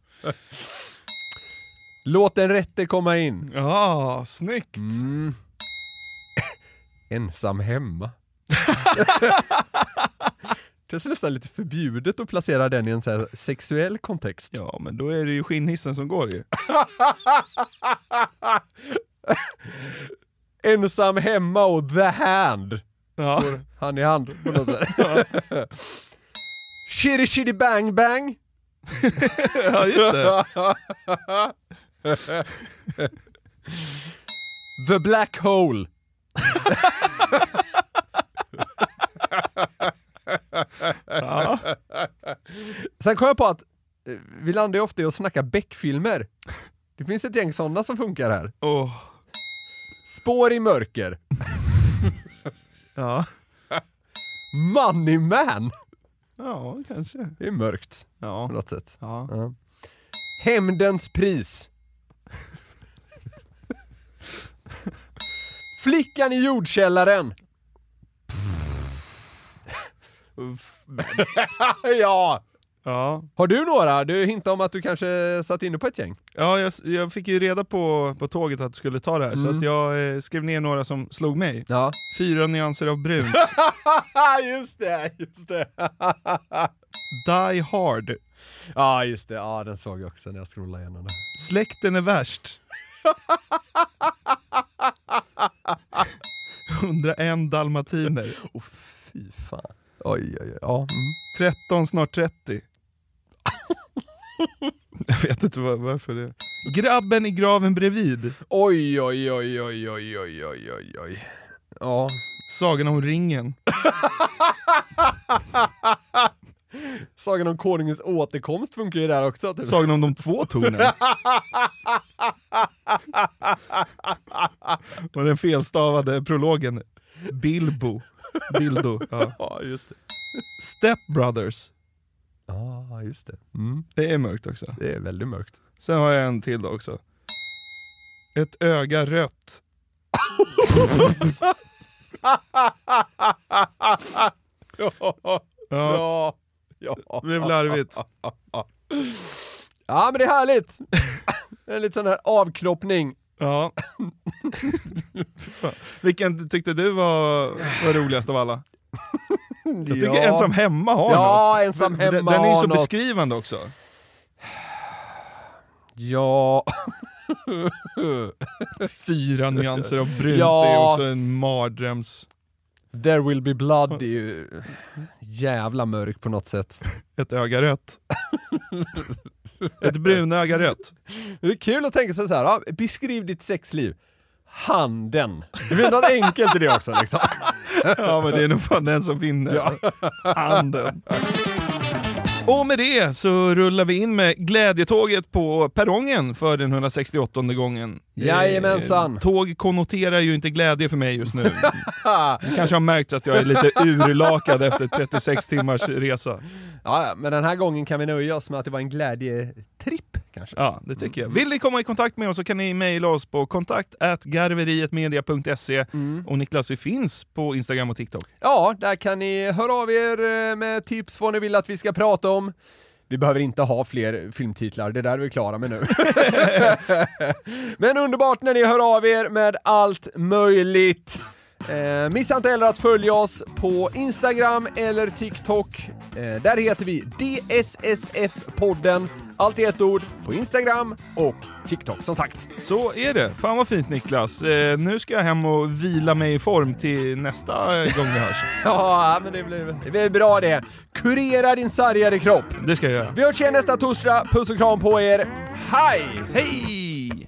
Låt den rätte komma in. Ja, snyggt. Mm. Ensam hemma. <laughs> Det känns nästan lite förbjudet att placera den i en så sexuell kontext. Ja, men då är det ju skinnhissen som går ju. <laughs> Ensam hemma och the hand. Ja. Går hand i hand på något sätt. <laughs> Shitty shitty bang bang. <laughs> ja, just det. The black hole. Ja. Sen kom jag på att eh, vi landar ju ofta i att snacka Beck-filmer. Det finns ett gäng sådana som funkar här. Åh. Spår i mörker. <laughs> Ja. Money Man. Ja, kanske. Det är mörkt Ja. på något sätt. Ja. Ja. Hämndens pris. <laughs> Flickan i jordkällaren. <laughs> ja! Ja. Har du några? Du hintade om att du kanske satt inne på ett gäng. Ja, jag, jag fick ju reda på, på tåget att du skulle ta det här, så Mm. att jag eh, skrev ner några som slog mig. Ja. Fyra nyanser av brunt. <laughs> just det, just det. <laughs> Die Hard. Ja, just det. Ja, den såg jag också när jag scrollade igenom det. Släkten är värst. 101 dalmatiner. Oh, fy fan. Oj, oj, oj. Ja. Mm. 13, snart 30. <laughs> jag vet inte var, varför det. Grabben i graven bredvid. Oj, oj, oj, oj, oj, oj, oj, oj, oj. Ja. Sagan om ringen. <laughs> Sagan om konungens återkomst funkar ju där också. Typ. Sagan om de två tornen. <laughs> Och den felstavade prologen. Bilbo. <laughs> Dildo. Ja. Ja, just det. Step Brothers. Ja, just det. Mm. Det är mörkt också. Det är väldigt mörkt. Sen har jag en till då också. Ett öga rött. ja. <laughs> Ja, Ja. ja. det blev larvigt. Ja, men det är härligt. <laughs> En liten sån här avknoppning. Ja. <laughs> Vilken tyckte du var, var roligast av alla? <laughs> Jag tycker Ja. ensam hemma har Ja, något. ensam Den- hemma Den är ju så något. beskrivande också. Ja. <laughs> Fyra nyanser av brunt Ja. är också en mardröms... There will be blood är ju jävla mörk på något sätt. Ett öga rött. <laughs> Ett brunöga rött. Det är kul att tänka sig så här, ja, beskriv ditt sexliv. handen. Det blir något enkelt i det också liksom. <laughs> Ja, men det är nog fan den som vinner. Ja. Handen. Och med det så rullar vi in med glädjetåget på perrongen för den 168 gången. Jajamensan. Tåg konnoterar ju inte glädje för mig just nu. <laughs> Ni kanske har märkt att jag är lite urlakad efter 36 timmars resa. Ja, men den här gången kan vi nöja oss med att det var en glädjetripp kanske. Ja, det tycker jag. Vill ni komma i kontakt med oss så kan ni mejla oss på kontakt garverietmedia.se och Niklas, vi finns på Instagram och TikTok. Ja, där kan ni höra av er eh, med tips vad ni vill att vi ska prata om. Vi behöver inte ha fler filmtitlar, det där är vi klara med nu. <laughs> <laughs> Men underbart när ni hör av er med allt möjligt. Eh, missa inte heller att följa oss på Instagram eller TikTok. Eh, där heter vi DSSF-podden. Allt i ett ord på Instagram och TikTok som sagt. Så är det. Fan vad fint Niklas. Eh, nu ska jag hem och vila mig i form till nästa gång vi hörs. <laughs> Ja, men det blir, det blir bra det. Kurera din sargade kropp. Det ska jag göra. Vi hörs igen nästa torsdag. Puss och kram på er. Hej! Hej!